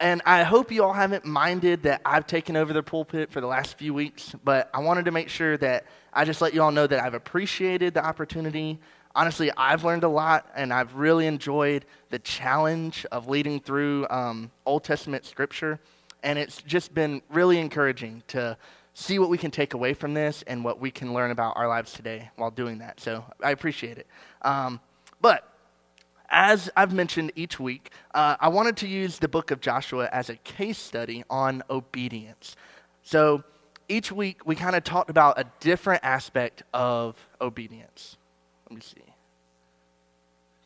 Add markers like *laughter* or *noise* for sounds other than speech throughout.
And I hope you all haven't minded that I've taken over the pulpit for the last few weeks, but I wanted to make sure that I just let you all know that I've appreciated the opportunity. Honestly, I've learned a lot, and I've really enjoyed the challenge of leading through um, Old Testament scripture. And it's just been really encouraging to see what we can take away from this and what we can learn about our lives today while doing that. So I appreciate it. Um, but as I've mentioned each week, uh, I wanted to use the book of Joshua as a case study on obedience. So each week we kind of talked about a different aspect of obedience. Let me see.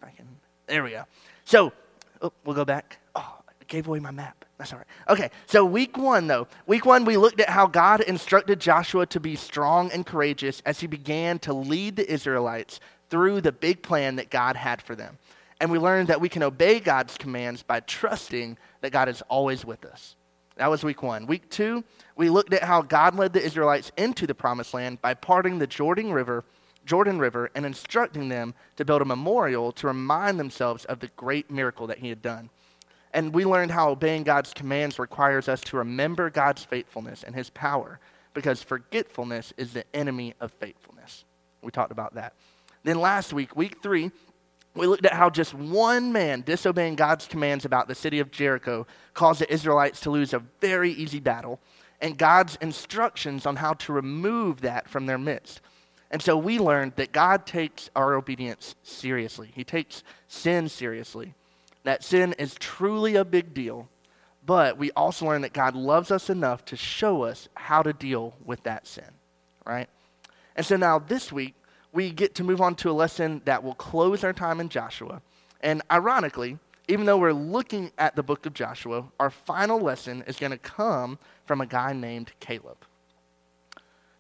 I can. There we go. So oh, we'll go back. Oh, I gave away my map. That's all right. Okay, so week one, though. Week one, we looked at how God instructed Joshua to be strong and courageous as he began to lead the Israelites through the big plan that God had for them and we learned that we can obey God's commands by trusting that God is always with us. That was week one. Week two, we looked at how God led the Israelites into the promised land by parting the Jordan River, Jordan River and instructing them to build a memorial to remind themselves of the great miracle that he had done. And we learned how obeying God's commands requires us to remember God's faithfulness and his power because forgetfulness is the enemy of faithfulness. We talked about that. Then last week, week three, we looked at how just one man disobeying God's commands about the city of Jericho caused the Israelites to lose a very easy battle, and God's instructions on how to remove that from their midst. And so we learned that God takes our obedience seriously. He takes sin seriously. That sin is truly a big deal, but we also learned that God loves us enough to show us how to deal with that sin, right? And so now this week, we get to move on to a lesson that will close our time in Joshua. And ironically, even though we're looking at the book of Joshua, our final lesson is going to come from a guy named Caleb.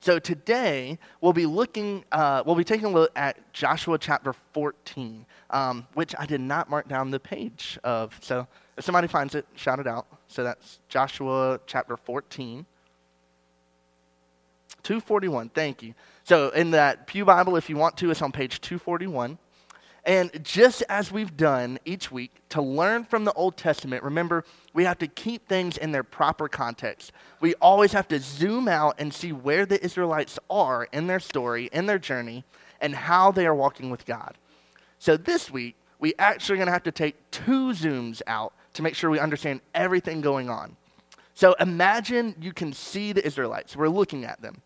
So today we'll be looking, uh, we'll be taking a look at Joshua chapter 14, um, which I did not mark down the page of. So if somebody finds it, shout it out. So that's Joshua chapter 14. 241, thank you. So, in that Pew Bible, if you want to, it's on page 241. And just as we've done each week to learn from the Old Testament, remember, we have to keep things in their proper context. We always have to zoom out and see where the Israelites are in their story, in their journey, and how they are walking with God. So, this week, we actually going to have to take two zooms out to make sure we understand everything going on. So, imagine you can see the Israelites. We're looking at them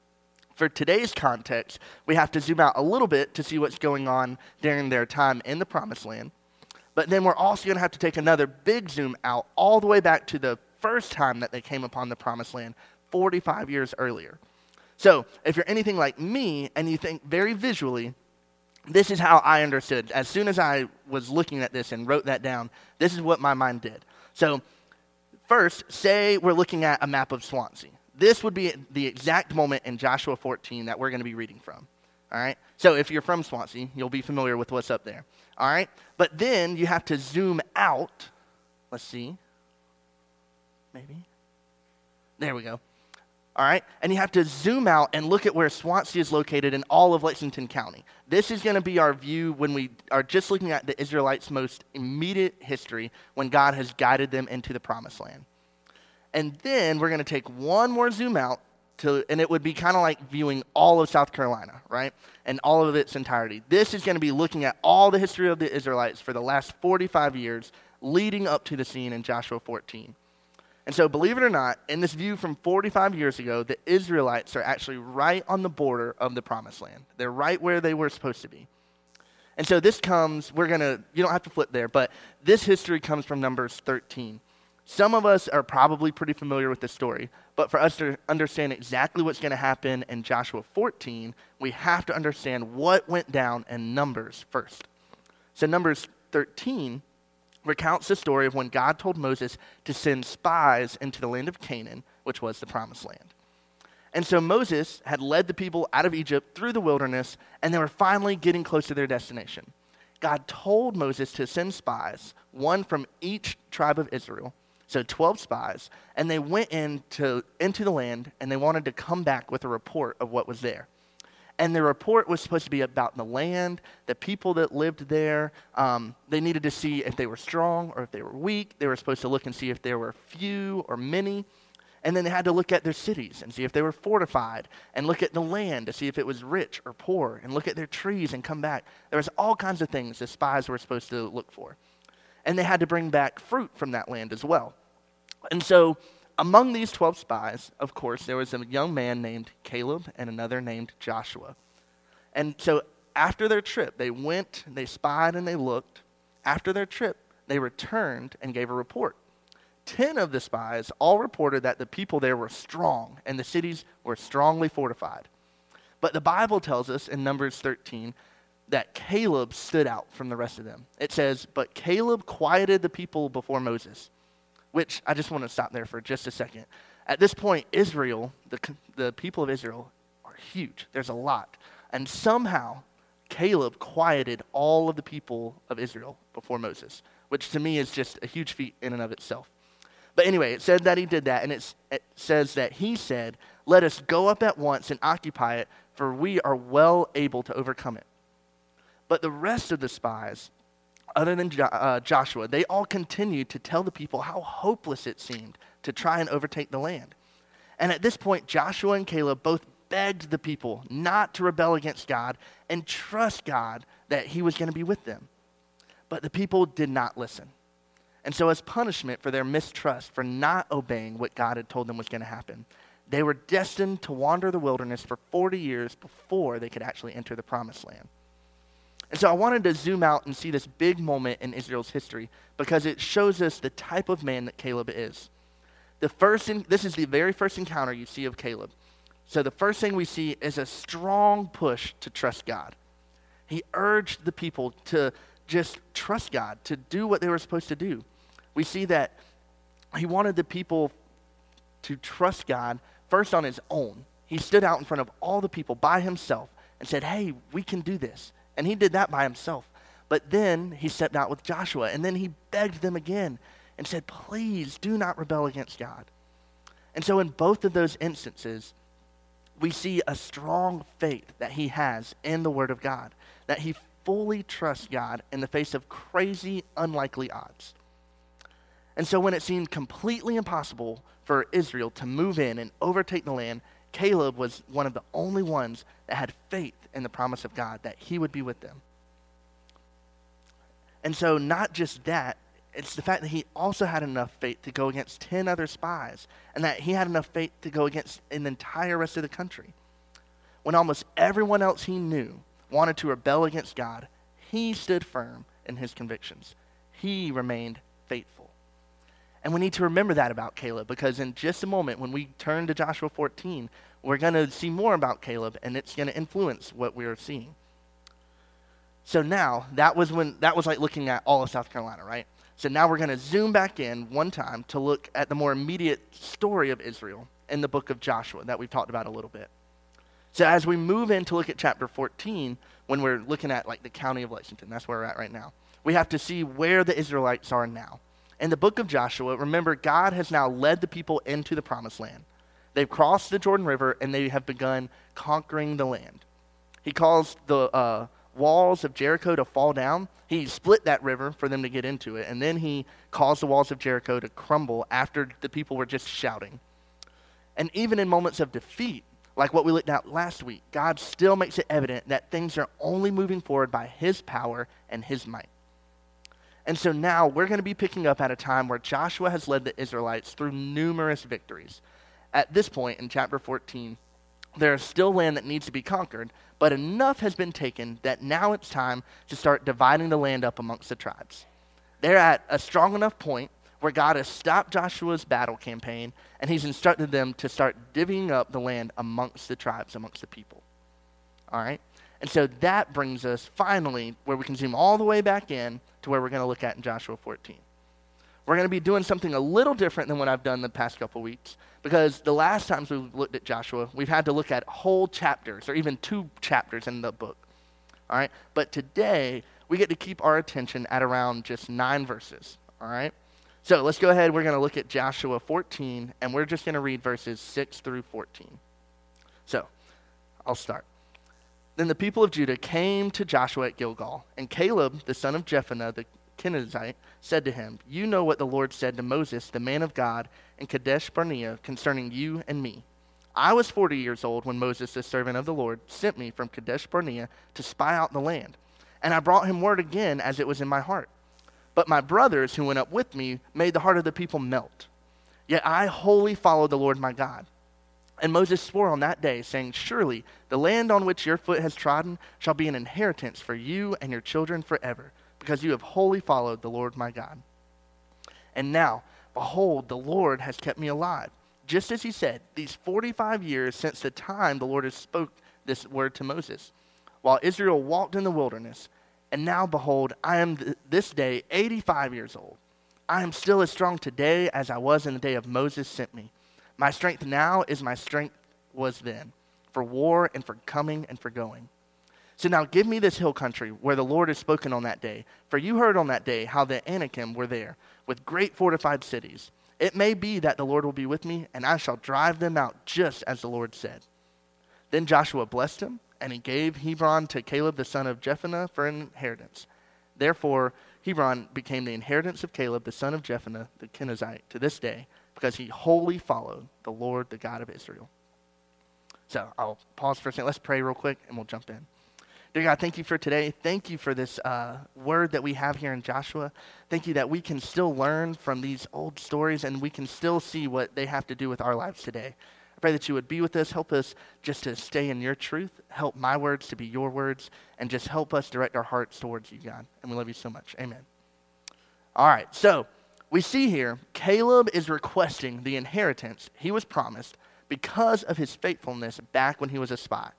for today's context, we have to zoom out a little bit to see what's going on during their time in the promised land. But then we're also going to have to take another big zoom out all the way back to the first time that they came upon the promised land 45 years earlier. So, if you're anything like me and you think very visually, this is how I understood. As soon as I was looking at this and wrote that down, this is what my mind did. So, first, say we're looking at a map of Swansea this would be the exact moment in Joshua 14 that we're going to be reading from. All right? So if you're from Swansea, you'll be familiar with what's up there. All right? But then you have to zoom out. Let's see. Maybe. There we go. All right? And you have to zoom out and look at where Swansea is located in all of Lexington County. This is going to be our view when we are just looking at the Israelites' most immediate history when God has guided them into the promised land. And then we're going to take one more zoom out to, and it would be kind of like viewing all of South Carolina, right? And all of its entirety. This is going to be looking at all the history of the Israelites for the last 45 years leading up to the scene in Joshua 14. And so, believe it or not, in this view from 45 years ago, the Israelites are actually right on the border of the promised land. They're right where they were supposed to be. And so, this comes, we're going to, you don't have to flip there, but this history comes from Numbers 13. Some of us are probably pretty familiar with the story, but for us to understand exactly what's going to happen in Joshua 14, we have to understand what went down in Numbers first. So, Numbers 13 recounts the story of when God told Moses to send spies into the land of Canaan, which was the promised land. And so Moses had led the people out of Egypt through the wilderness, and they were finally getting close to their destination. God told Moses to send spies, one from each tribe of Israel so 12 spies, and they went into, into the land and they wanted to come back with a report of what was there. And the report was supposed to be about the land, the people that lived there. Um, they needed to see if they were strong or if they were weak. They were supposed to look and see if there were few or many. And then they had to look at their cities and see if they were fortified, and look at the land to see if it was rich or poor, and look at their trees and come back. There was all kinds of things the spies were supposed to look for. And they had to bring back fruit from that land as well. And so among these 12 spies, of course, there was a young man named Caleb and another named Joshua. And so after their trip, they went, they spied, and they looked. After their trip, they returned and gave a report. Ten of the spies all reported that the people there were strong and the cities were strongly fortified. But the Bible tells us in Numbers 13 that Caleb stood out from the rest of them. It says, But Caleb quieted the people before Moses which I just want to stop there for just a second. At this point, Israel, the, the people of Israel, are huge. There's a lot. And somehow, Caleb quieted all of the people of Israel before Moses, which to me is just a huge feat in and of itself. But anyway, it said that he did that, and it says that he said, Let us go up at once and occupy it, for we are well able to overcome it. But the rest of the spies other than jo- uh, Joshua, they all continued to tell the people how hopeless it seemed to try and overtake the land. And at this point, Joshua and Caleb both begged the people not to rebel against God and trust God that He was going to be with them. But the people did not listen. And so, as punishment for their mistrust, for not obeying what God had told them was going to happen, they were destined to wander the wilderness for 40 years before they could actually enter the promised land. And so I wanted to zoom out and see this big moment in Israel's history because it shows us the type of man that Caleb is. The first in, this is the very first encounter you see of Caleb. So the first thing we see is a strong push to trust God. He urged the people to just trust God, to do what they were supposed to do. We see that he wanted the people to trust God first on his own. He stood out in front of all the people by himself and said, Hey, we can do this. And he did that by himself. But then he stepped out with Joshua, and then he begged them again and said, Please do not rebel against God. And so, in both of those instances, we see a strong faith that he has in the Word of God, that he fully trusts God in the face of crazy, unlikely odds. And so, when it seemed completely impossible for Israel to move in and overtake the land, Caleb was one of the only ones that had faith in the promise of God that he would be with them. And so, not just that, it's the fact that he also had enough faith to go against 10 other spies, and that he had enough faith to go against an entire rest of the country. When almost everyone else he knew wanted to rebel against God, he stood firm in his convictions. He remained faithful. And we need to remember that about Caleb because in just a moment, when we turn to Joshua 14, we're going to see more about Caleb, and it's going to influence what we're seeing. So now, that was when that was like looking at all of South Carolina, right? So now we're going to zoom back in one time to look at the more immediate story of Israel in the book of Joshua that we've talked about a little bit. So as we move in to look at chapter 14, when we're looking at like the county of Lexington, that's where we're at right now. We have to see where the Israelites are now. In the book of Joshua, remember God has now led the people into the promised land. They've crossed the Jordan River and they have begun conquering the land. He caused the uh, walls of Jericho to fall down. He split that river for them to get into it. And then he caused the walls of Jericho to crumble after the people were just shouting. And even in moments of defeat, like what we looked at last week, God still makes it evident that things are only moving forward by His power and His might. And so now we're going to be picking up at a time where Joshua has led the Israelites through numerous victories at this point in chapter 14, there is still land that needs to be conquered, but enough has been taken that now it's time to start dividing the land up amongst the tribes. They're at a strong enough point where God has stopped Joshua's battle campaign and he's instructed them to start divvying up the land amongst the tribes, amongst the people. All right? And so that brings us finally where we can zoom all the way back in to where we're going to look at in Joshua 14 we're going to be doing something a little different than what I've done the past couple weeks because the last times we've looked at Joshua, we've had to look at whole chapters or even two chapters in the book. All right? But today, we get to keep our attention at around just nine verses. All right? So let's go ahead. We're going to look at Joshua 14, and we're just going to read verses 6 through 14. So I'll start. Then the people of Judah came to Joshua at Gilgal, and Caleb, the son of Jephunneh the Kenizzite, said to him, You know what the Lord said to Moses, the man of God, in Kadesh Barnea concerning you and me. I was forty years old when Moses, the servant of the Lord, sent me from Kadesh Barnea to spy out the land. And I brought him word again as it was in my heart. But my brothers who went up with me made the heart of the people melt. Yet I wholly followed the Lord my God. And Moses swore on that day, saying, Surely the land on which your foot has trodden shall be an inheritance for you and your children forever, because you have wholly followed the Lord my God. And now, behold, the Lord has kept me alive, just as he said, these 45 years since the time the Lord has spoke this word to Moses, while Israel walked in the wilderness. And now, behold, I am th- this day 85 years old. I am still as strong today as I was in the day of Moses sent me. My strength now is my strength was then, for war and for coming and for going. So now give me this hill country where the Lord has spoken on that day. For you heard on that day how the Anakim were there, with great fortified cities. It may be that the Lord will be with me, and I shall drive them out just as the Lord said. Then Joshua blessed him, and he gave Hebron to Caleb the son of Jephunneh for an inheritance. Therefore, Hebron became the inheritance of Caleb the son of Jephunneh the Kenizzite to this day because he wholly followed the Lord, the God of Israel. So I'll pause for a second. Let's pray real quick and we'll jump in. Dear God, thank you for today. Thank you for this uh, word that we have here in Joshua. Thank you that we can still learn from these old stories and we can still see what they have to do with our lives today. I pray that you would be with us, help us just to stay in your truth, help my words to be your words, and just help us direct our hearts towards you, God. And we love you so much. Amen. All right, so we see here Caleb is requesting the inheritance he was promised because of his faithfulness back when he was a spy.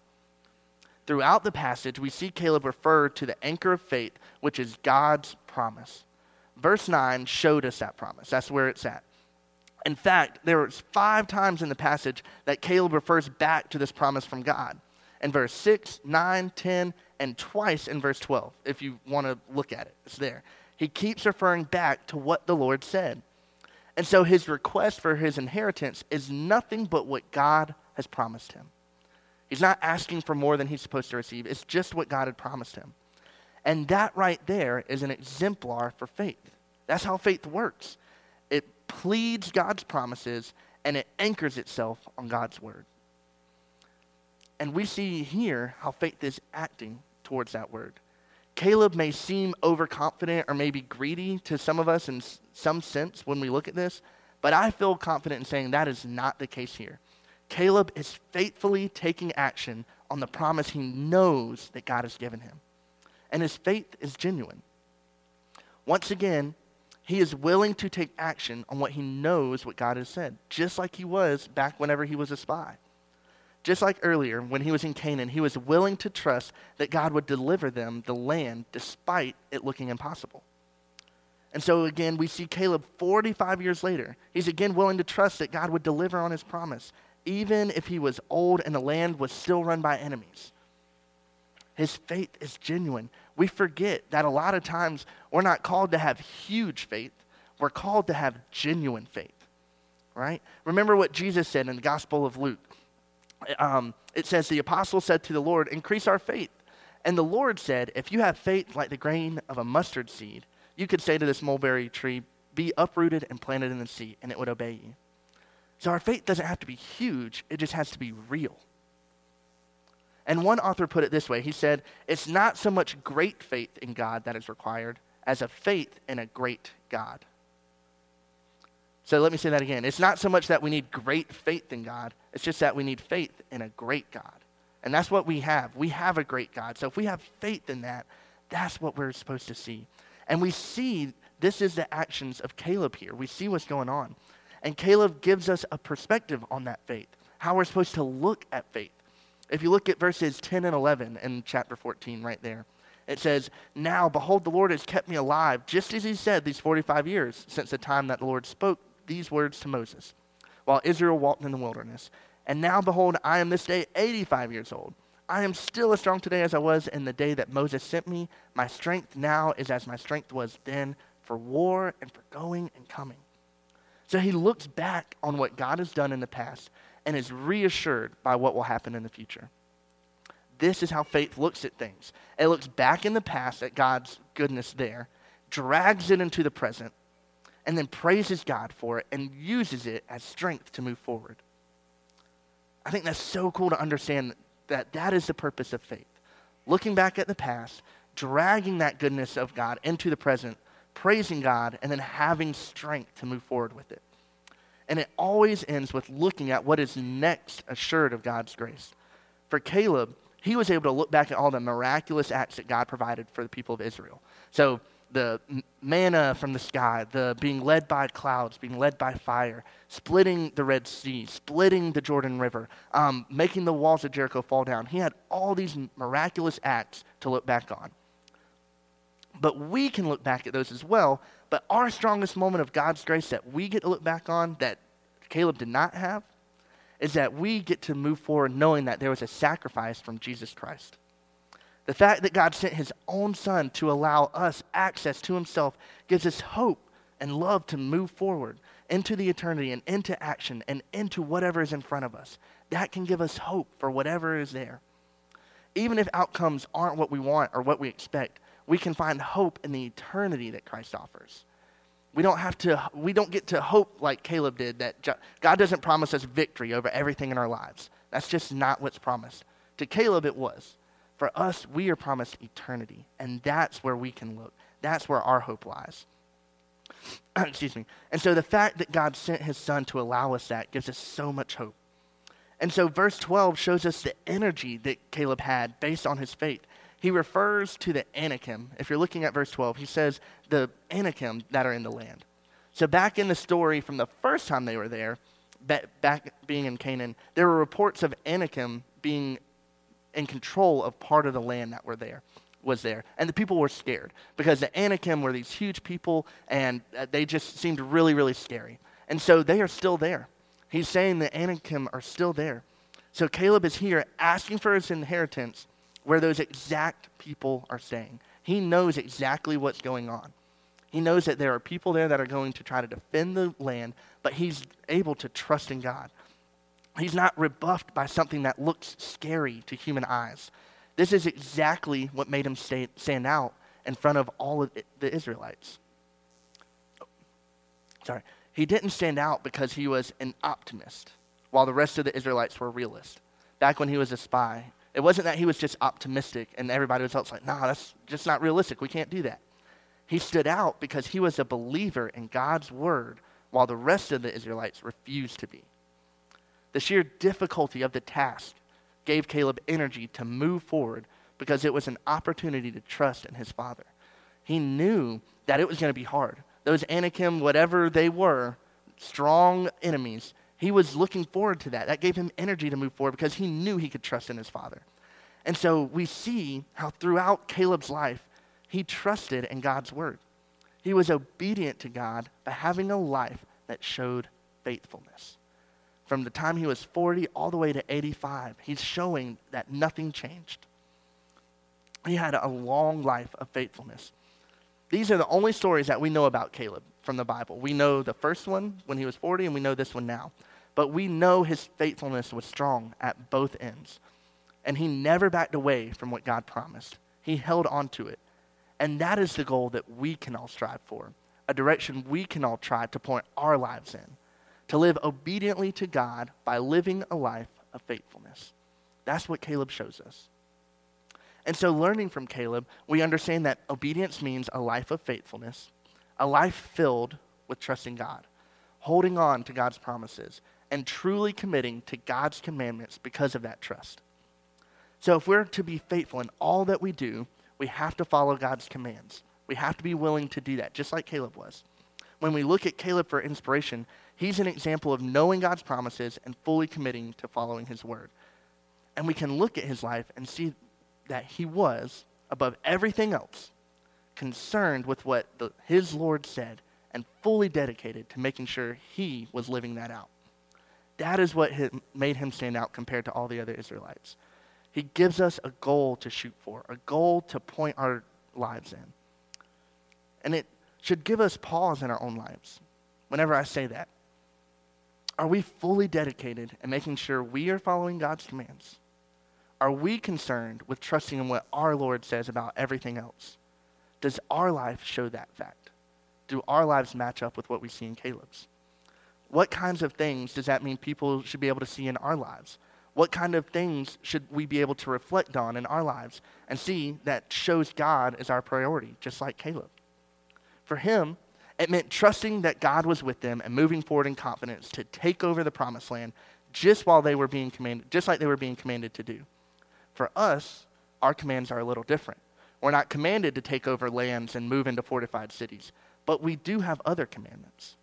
Throughout the passage, we see Caleb refer to the anchor of faith, which is God's promise. Verse 9 showed us that promise. That's where it's at. In fact, there was five times in the passage that Caleb refers back to this promise from God. In verse 6, 9, 10, and twice in verse 12, if you want to look at it. It's there he keeps referring back to what the Lord said. And so his request for his inheritance is nothing but what God has promised him. He's not asking for more than he's supposed to receive, it's just what God had promised him. And that right there is an exemplar for faith. That's how faith works it pleads God's promises and it anchors itself on God's word. And we see here how faith is acting towards that word. Caleb may seem overconfident or maybe greedy to some of us in some sense when we look at this, but I feel confident in saying that is not the case here. Caleb is faithfully taking action on the promise he knows that God has given him. And his faith is genuine. Once again, he is willing to take action on what he knows what God has said, just like he was back whenever he was a spy. Just like earlier, when he was in Canaan, he was willing to trust that God would deliver them the land despite it looking impossible. And so again, we see Caleb 45 years later. He's again willing to trust that God would deliver on his promise, even if he was old and the land was still run by enemies. His faith is genuine. We forget that a lot of times we're not called to have huge faith, we're called to have genuine faith, right? Remember what Jesus said in the Gospel of Luke um, it says, The apostle said to the Lord, Increase our faith. And the Lord said, If you have faith like the grain of a mustard seed, you could say to this mulberry tree, Be uprooted and planted in the sea, and it would obey you. So our faith doesn't have to be huge, it just has to be real. And one author put it this way he said, It's not so much great faith in God that is required as a faith in a great God. So let me say that again. It's not so much that we need great faith in God, it's just that we need faith in a great God. And that's what we have. We have a great God. So if we have faith in that, that's what we're supposed to see. And we see this is the actions of Caleb here. We see what's going on. And Caleb gives us a perspective on that faith, how we're supposed to look at faith. If you look at verses 10 and 11 in chapter 14, right there, it says, Now, behold, the Lord has kept me alive, just as he said these 45 years since the time that the Lord spoke these words to Moses while Israel walked in the wilderness. And now, behold, I am this day 85 years old. I am still as strong today as I was in the day that Moses sent me. My strength now is as my strength was then for war and for going and coming. So he looks back on what God has done in the past and is reassured by what will happen in the future. this is how faith looks at things. It looks back in the past at God's goodness there, drags it into the present, and then praises God for it and uses it as strength to move forward. I think that's so cool to understand that that is the purpose of faith. Looking back at the past, dragging that goodness of God into the present, praising God, and then having strength to move forward with it. And it always ends with looking at what is next assured of God's grace. For Caleb, he was able to look back at all the miraculous acts that God provided for the people of Israel. So the manna from the sky, the being led by clouds, being led by fire, splitting the Red Sea, splitting the Jordan River, um, making the walls of Jericho fall down. He had all these miraculous acts to look back on. But we can look back at those as well. But our strongest moment of God's grace that we get to look back on that Caleb did not have is that we get to move forward knowing that there was a sacrifice from Jesus Christ. The fact that God sent his own son to allow us access to himself gives us hope and love to move forward into the eternity and into action and into whatever is in front of us. That can give us hope for whatever is there. Even if outcomes aren't what we want or what we expect, we can find hope in the eternity that Christ offers. We don't have to, we don't get to hope like Caleb did that God doesn't promise us victory over everything in our lives. That's just not what's promised. To Caleb, it was. For us, we are promised eternity, and that's where we can look. That's where our hope lies. *clears throat* Excuse me. And so the fact that God sent his son to allow us that gives us so much hope. And so verse 12 shows us the energy that Caleb had based on his faith. He refers to the Anakim. If you're looking at verse 12, he says the Anakim that are in the land. So back in the story from the first time they were there, back being in Canaan, there were reports of Anakim being in control of part of the land that were there was there. And the people were scared because the anakim were these huge people and uh, they just seemed really really scary. And so they are still there. He's saying the anakim are still there. So caleb is here asking for his inheritance where those exact people are staying. He knows exactly what's going on. He knows that there are people there that are going to try to defend the land but he's able to trust in god He's not rebuffed by something that looks scary to human eyes. This is exactly what made him stand out in front of all of the Israelites. Sorry. He didn't stand out because he was an optimist, while the rest of the Israelites were realists. Back when he was a spy, it wasn't that he was just optimistic and everybody was else like, nah, that's just not realistic. We can't do that. He stood out because he was a believer in God's word, while the rest of the Israelites refused to be. The sheer difficulty of the task gave Caleb energy to move forward because it was an opportunity to trust in his father. He knew that it was going to be hard. Those Anakim, whatever they were, strong enemies, he was looking forward to that. That gave him energy to move forward because he knew he could trust in his father. And so we see how throughout Caleb's life, he trusted in God's word. He was obedient to God by having a life that showed faithfulness from the time he was 40 all the way to 85. He's showing that nothing changed. He had a long life of faithfulness. These are the only stories that we know about Caleb from the Bible. We know the first one when he was 40, and we know this one now. But we know his faithfulness was strong at both ends. And he never backed away from what God promised, he held on to it. And that is the goal that we can all strive for, a direction we can all try to point our lives in to live obediently to God by living a life of faithfulness. That's what Caleb shows us. And so, learning from Caleb, we understand that obedience means a life of faithfulness, a life filled with trusting God, holding on to God's promises, and truly committing to God's commandments because of that trust. So, if we're to be faithful in all that we do, we have to follow God's commands. We have to be willing to do that, just like Caleb was. When we look at Caleb for inspiration, He's an example of knowing God's promises and fully committing to following his word. And we can look at his life and see that he was, above everything else, concerned with what the, his Lord said and fully dedicated to making sure he was living that out. That is what made him stand out compared to all the other Israelites. He gives us a goal to shoot for, a goal to point our lives in. And it should give us pause in our own lives whenever I say that. Are we fully dedicated and making sure we are following God's commands? Are we concerned with trusting in what our Lord says about everything else? Does our life show that fact? Do our lives match up with what we see in Caleb's? What kinds of things does that mean people should be able to see in our lives? What kind of things should we be able to reflect on in our lives and see that shows God as our priority, just like Caleb? For him, it meant trusting that God was with them and moving forward in confidence to take over the promised land just while they were being commanded, just like they were being commanded to do. For us, our commands are a little different. We're not commanded to take over lands and move into fortified cities, but we do have other commandments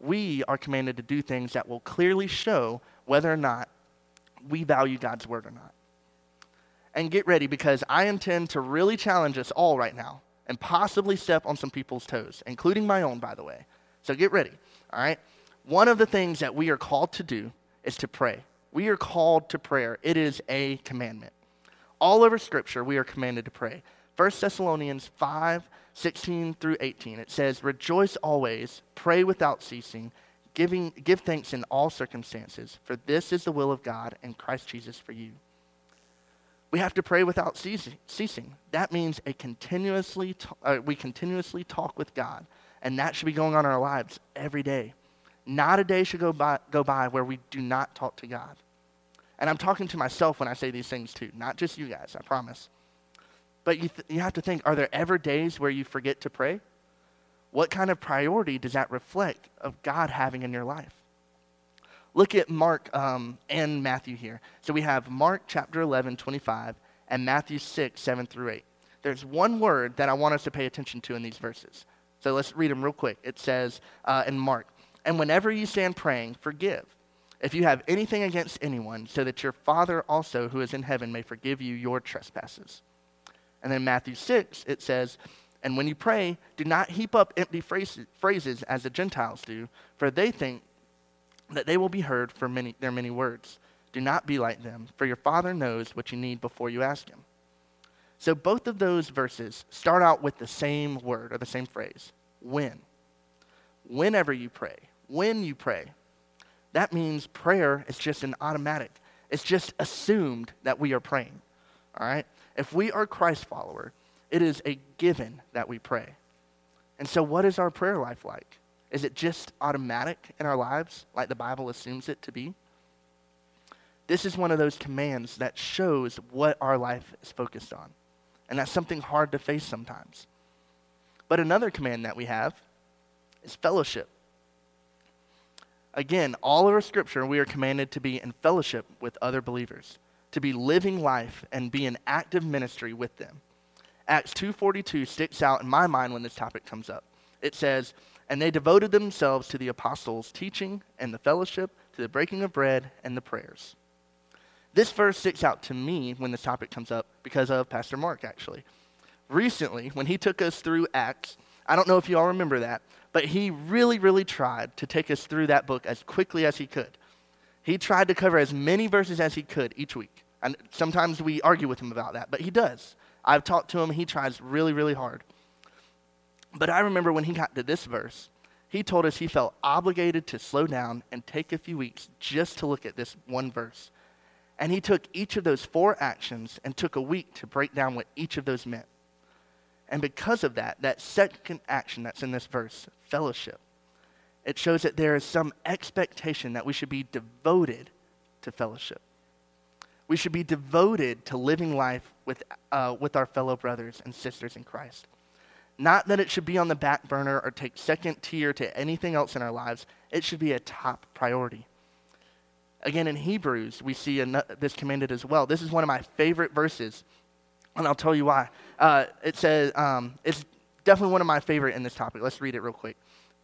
we are commanded to do things that will clearly show whether or not we value God's word or not. And get ready because I intend to really challenge us all right now and possibly step on some people's toes, including my own, by the way. So get ready, all right? One of the things that we are called to do is to pray. We are called to prayer, it is a commandment. All over Scripture, we are commanded to pray. 1 Thessalonians 5 16 through 18, it says, Rejoice always, pray without ceasing, giving, give thanks in all circumstances, for this is the will of God and Christ Jesus for you. We have to pray without ceasing. That means a continuously uh, we continuously talk with God, and that should be going on in our lives every day. Not a day should go by, go by where we do not talk to God. And I'm talking to myself when I say these things too, not just you guys, I promise. But you, th- you have to think are there ever days where you forget to pray? What kind of priority does that reflect of God having in your life? Look at Mark um, and Matthew here. So we have Mark chapter 11, 25, and Matthew 6, 7 through 8. There's one word that I want us to pay attention to in these verses. So let's read them real quick. It says uh, in Mark, And whenever you stand praying, forgive. If you have anything against anyone, so that your Father also who is in heaven may forgive you your trespasses. And then Matthew 6, it says, And when you pray, do not heap up empty phrases as the Gentiles do, for they think that they will be heard for many, their many words. Do not be like them, for your Father knows what you need before you ask Him. So both of those verses start out with the same word or the same phrase when. Whenever you pray, when you pray. That means prayer is just an automatic, it's just assumed that we are praying. All right? If we are Christ follower, it is a given that we pray. And so, what is our prayer life like? Is it just automatic in our lives, like the Bible assumes it to be? This is one of those commands that shows what our life is focused on. And that's something hard to face sometimes. But another command that we have is fellowship. Again, all our scripture, we are commanded to be in fellowship with other believers to be living life and be in active ministry with them. Acts 2:42 sticks out in my mind when this topic comes up. It says, "And they devoted themselves to the apostles' teaching and the fellowship, to the breaking of bread and the prayers." This verse sticks out to me when this topic comes up because of Pastor Mark actually. Recently, when he took us through Acts, I don't know if you all remember that, but he really really tried to take us through that book as quickly as he could. He tried to cover as many verses as he could each week. And sometimes we argue with him about that, but he does. I've talked to him, he tries really, really hard. But I remember when he got to this verse, he told us he felt obligated to slow down and take a few weeks just to look at this one verse. And he took each of those four actions and took a week to break down what each of those meant. And because of that, that second action that's in this verse, fellowship, it shows that there is some expectation that we should be devoted to fellowship. We should be devoted to living life with, uh, with our fellow brothers and sisters in Christ. Not that it should be on the back burner or take second tier to anything else in our lives. It should be a top priority. Again, in Hebrews, we see this commanded as well. This is one of my favorite verses, and I'll tell you why. Uh, it says, um, it's definitely one of my favorite in this topic. Let's read it real quick.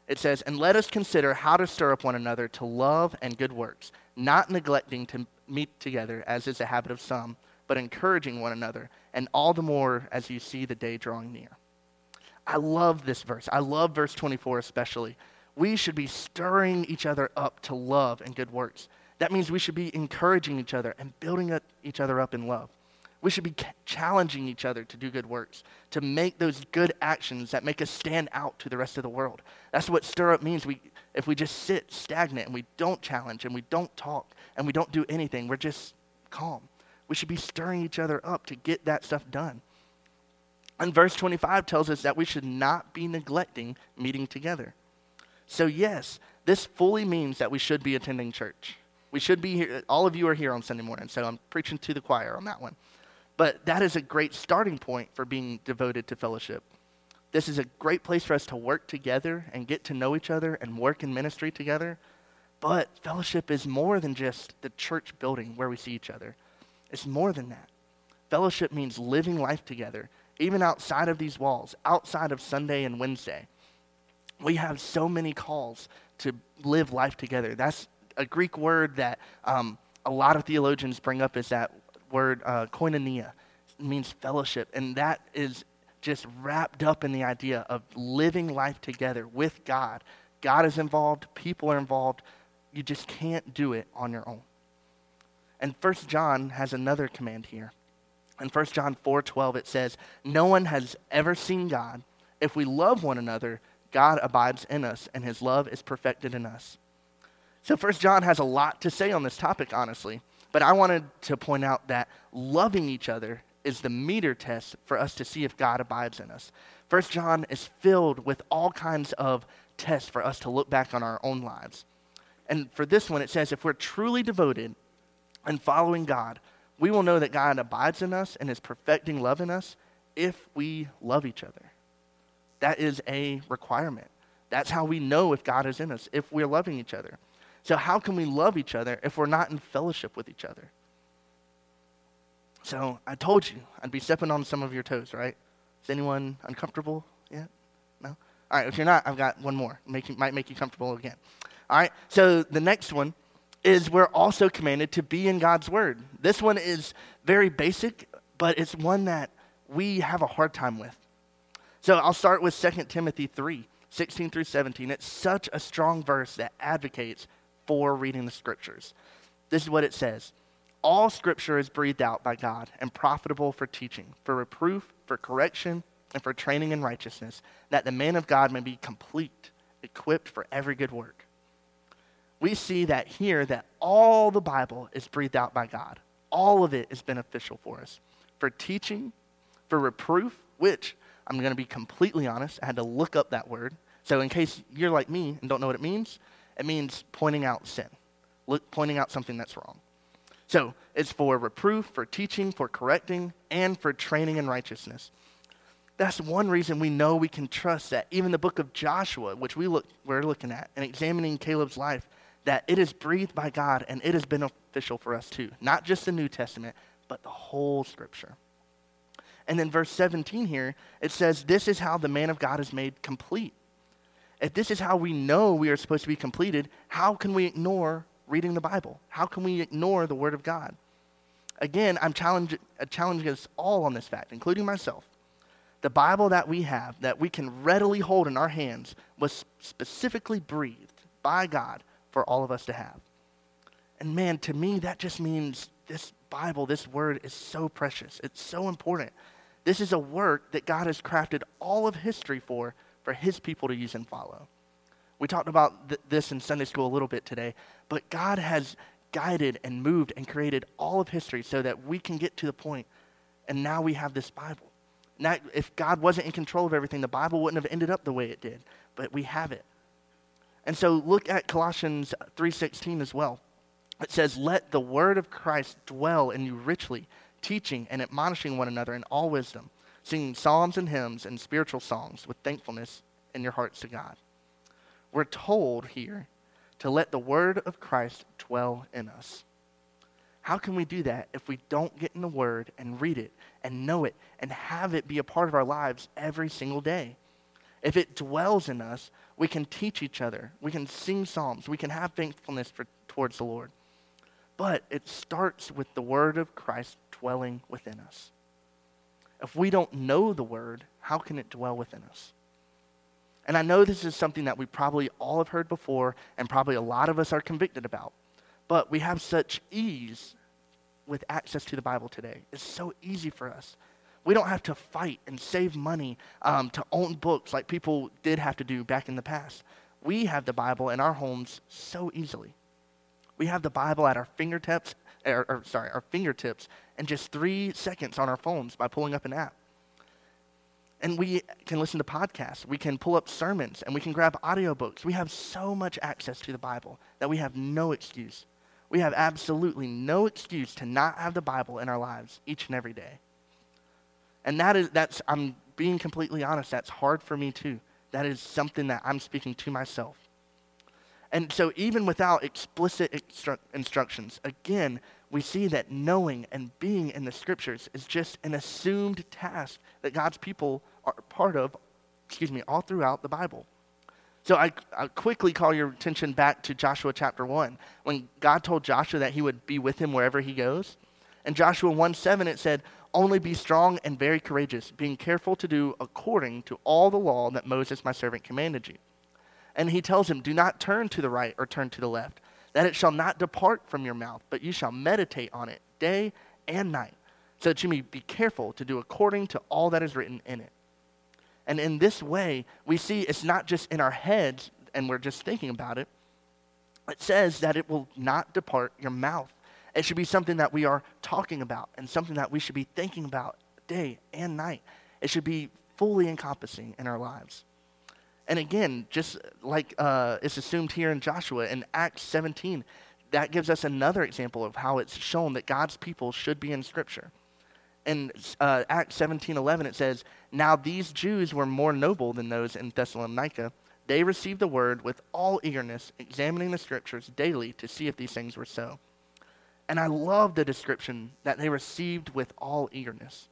It says, And let us consider how to stir up one another to love and good works, not neglecting to meet together, as is the habit of some, but encouraging one another, and all the more as you see the day drawing near. I love this verse. I love verse 24 especially. We should be stirring each other up to love and good works. That means we should be encouraging each other and building each other up in love. We should be challenging each other to do good works, to make those good actions that make us stand out to the rest of the world. That's what stir up means. We, if we just sit stagnant and we don't challenge and we don't talk and we don't do anything, we're just calm. We should be stirring each other up to get that stuff done. And verse 25 tells us that we should not be neglecting meeting together. So, yes, this fully means that we should be attending church. We should be here. All of you are here on Sunday morning, so I'm preaching to the choir on that one. But that is a great starting point for being devoted to fellowship. This is a great place for us to work together and get to know each other and work in ministry together. But fellowship is more than just the church building where we see each other, it's more than that. Fellowship means living life together, even outside of these walls, outside of Sunday and Wednesday. We have so many calls to live life together. That's a Greek word that um, a lot of theologians bring up is that word uh, koinonia. It means fellowship. And that is just wrapped up in the idea of living life together with God. God is involved, people are involved. You just can't do it on your own. And First John has another command here. In 1 John 4:12 it says, "No one has ever seen God. If we love one another, God abides in us and his love is perfected in us." So First John has a lot to say on this topic honestly, but I wanted to point out that loving each other is the meter test for us to see if God abides in us. First John is filled with all kinds of tests for us to look back on our own lives. And for this one, it says if we're truly devoted and following God, we will know that God abides in us and is perfecting love in us if we love each other. That is a requirement. That's how we know if God is in us, if we're loving each other. So, how can we love each other if we're not in fellowship with each other? So I told you I'd be stepping on some of your toes, right? Is anyone uncomfortable yet? No? All right, if you're not, I've got one more. Make you, might make you comfortable again. All right, so the next one is we're also commanded to be in God's Word. This one is very basic, but it's one that we have a hard time with. So I'll start with 2 Timothy 3 16 through 17. It's such a strong verse that advocates for reading the scriptures. This is what it says all scripture is breathed out by God and profitable for teaching, for reproof, for correction, and for training in righteousness, that the man of God may be complete, equipped for every good work. We see that here that all the Bible is breathed out by God. All of it is beneficial for us. For teaching, for reproof, which I'm going to be completely honest, I had to look up that word. So, in case you're like me and don't know what it means, it means pointing out sin, look, pointing out something that's wrong. So it's for reproof, for teaching, for correcting, and for training in righteousness. That's one reason we know we can trust that even the book of Joshua, which we look, we're looking at and examining Caleb's life, that it is breathed by God and it is beneficial for us too. Not just the New Testament, but the whole scripture. And then verse 17 here, it says, This is how the man of God is made complete. If this is how we know we are supposed to be completed, how can we ignore reading the Bible? How can we ignore the Word of God? Again, I'm challenging, uh, challenging us all on this fact, including myself. The Bible that we have, that we can readily hold in our hands, was specifically breathed by God for all of us to have. And man, to me, that just means this Bible, this word is so precious. It's so important. This is a work that God has crafted all of history for, for his people to use and follow. We talked about th- this in Sunday school a little bit today, but God has guided and moved and created all of history so that we can get to the point, and now we have this Bible. Now, if God wasn't in control of everything, the Bible wouldn't have ended up the way it did, but we have it. And so look at Colossians 3:16 as well. It says, "Let the word of Christ dwell in you richly, teaching and admonishing one another in all wisdom, singing psalms and hymns and spiritual songs with thankfulness in your hearts to God." we're told here to let the word of Christ dwell in us. How can we do that if we don't get in the word and read it and know it and have it be a part of our lives every single day? If it dwells in us, we can teach each other. We can sing psalms. We can have thankfulness for, towards the Lord. But it starts with the word of Christ dwelling within us. If we don't know the word, how can it dwell within us? And I know this is something that we probably all have heard before, and probably a lot of us are convicted about. But we have such ease with access to the Bible today. It's so easy for us. We don't have to fight and save money um, to own books like people did have to do back in the past. We have the Bible in our homes so easily. We have the Bible at our fingertips, or, or sorry, our fingertips, in just three seconds on our phones by pulling up an app. And we can listen to podcasts. We can pull up sermons and we can grab audiobooks. We have so much access to the Bible that we have no excuse. We have absolutely no excuse to not have the Bible in our lives each and every day. And that is, that's, I'm being completely honest, that's hard for me too. That is something that I'm speaking to myself. And so, even without explicit instru- instructions, again, we see that knowing and being in the scriptures is just an assumed task that God's people are part of, excuse me, all throughout the Bible. So I, I, quickly call your attention back to Joshua chapter 1, when God told Joshua that he would be with him wherever he goes. In Joshua 1 7, it said, Only be strong and very courageous, being careful to do according to all the law that Moses my servant commanded you. And he tells him, Do not turn to the right or turn to the left, that it shall not depart from your mouth, but you shall meditate on it day and night, so that you may be careful to do according to all that is written in it. And in this way, we see it's not just in our heads and we're just thinking about it. It says that it will not depart your mouth. It should be something that we are talking about and something that we should be thinking about day and night. It should be fully encompassing in our lives. And again, just like uh, it's assumed here in Joshua in Acts 17, that gives us another example of how it's shown that God's people should be in Scripture. In uh, Acts 17 11, it says, Now these Jews were more noble than those in Thessalonica. They received the word with all eagerness, examining the Scriptures daily to see if these things were so. And I love the description that they received with all eagerness.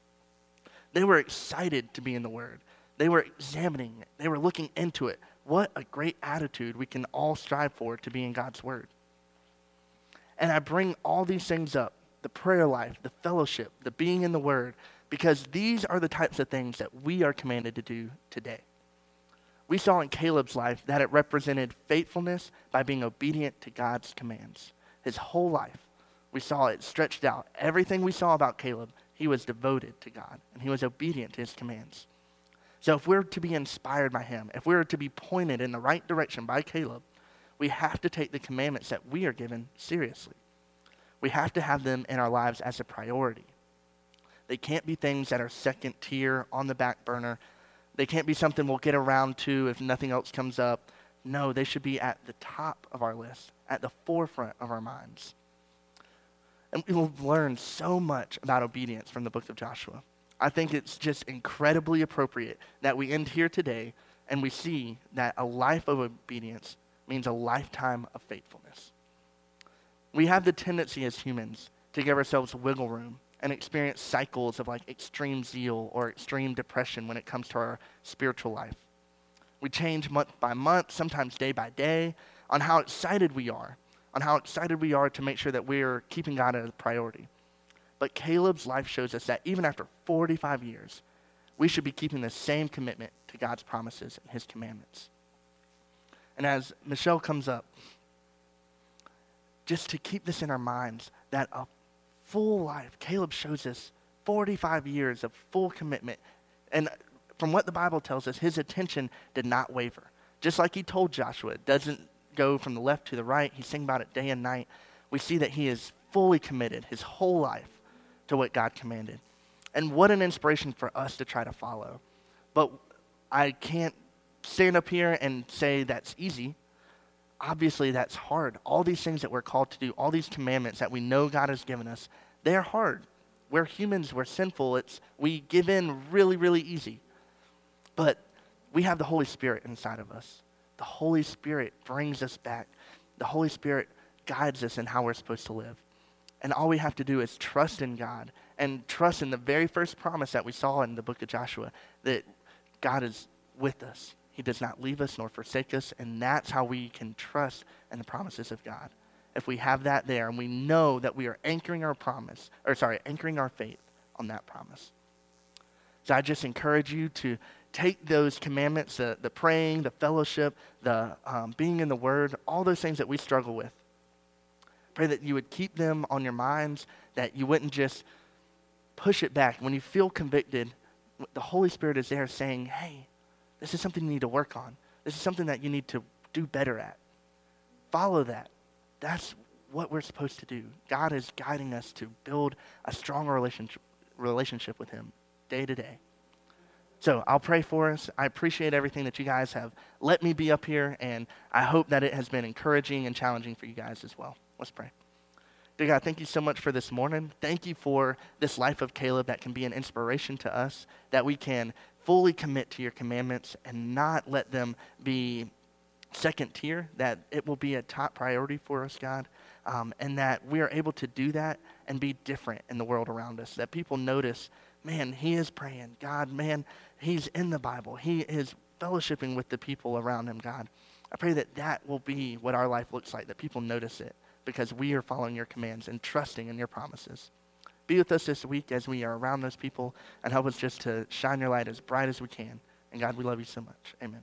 They were excited to be in the Word. They were examining it, they were looking into it. What a great attitude we can all strive for to be in God's Word. And I bring all these things up the prayer life, the fellowship, the being in the Word, because these are the types of things that we are commanded to do today. We saw in Caleb's life that it represented faithfulness by being obedient to God's commands. His whole life, we saw it stretched out. Everything we saw about Caleb, he was devoted to God and he was obedient to his commands. So if we're to be inspired by him, if we're to be pointed in the right direction by Caleb, we have to take the commandments that we are given seriously. We have to have them in our lives as a priority. They can't be things that are second tier on the back burner. They can't be something we'll get around to if nothing else comes up. No, they should be at the top of our list, at the forefront of our minds. And we will learn so much about obedience from the book of Joshua. I think it's just incredibly appropriate that we end here today and we see that a life of obedience means a lifetime of faithfulness. We have the tendency as humans to give ourselves wiggle room and experience cycles of like extreme zeal or extreme depression when it comes to our spiritual life. We change month by month, sometimes day by day, on how excited we are, on how excited we are to make sure that we're keeping God as a priority. But Caleb's life shows us that even after 45 years, we should be keeping the same commitment to God's promises and his commandments. And as Michelle comes up, just to keep this in our minds that a full life, Caleb shows us 45 years of full commitment. And from what the Bible tells us, his attention did not waver. Just like he told Joshua, it doesn't go from the left to the right. He's thinking about it day and night. We see that he is fully committed his whole life to what God commanded. And what an inspiration for us to try to follow. But I can't stand up here and say that's easy. Obviously, that's hard. All these things that we're called to do, all these commandments that we know God has given us, they're hard. We're humans, we're sinful. It's, we give in really, really easy. But we have the Holy Spirit inside of us. The Holy Spirit brings us back. The Holy Spirit guides us in how we're supposed to live. And all we have to do is trust in God and trust in the very first promise that we saw in the book of Joshua that God is with us. He does not leave us nor forsake us, and that's how we can trust in the promises of God. If we have that there and we know that we are anchoring our promise, or sorry, anchoring our faith on that promise. So I just encourage you to take those commandments the, the praying, the fellowship, the um, being in the Word, all those things that we struggle with, Pray that you would keep them on your minds, that you wouldn't just push it back. When you feel convicted, the Holy Spirit is there saying, hey, this is something you need to work on. This is something that you need to do better at. Follow that. That's what we're supposed to do. God is guiding us to build a stronger relationship, relationship with Him day to day. So I'll pray for us. I appreciate everything that you guys have let me be up here, and I hope that it has been encouraging and challenging for you guys as well. Let's pray. Dear God, thank you so much for this morning. Thank you for this life of Caleb that can be an inspiration to us, that we can fully commit to your commandments and not let them be second tier, that it will be a top priority for us, God, um, and that we are able to do that and be different in the world around us, that people notice, man, he is praying. God, man, he's in the Bible. He is fellowshipping with the people around him, God. I pray that that will be what our life looks like, that people notice it because we are following your commands and trusting in your promises. Be with us this week as we are around those people and help us just to shine your light as bright as we can. And God, we love you so much. Amen.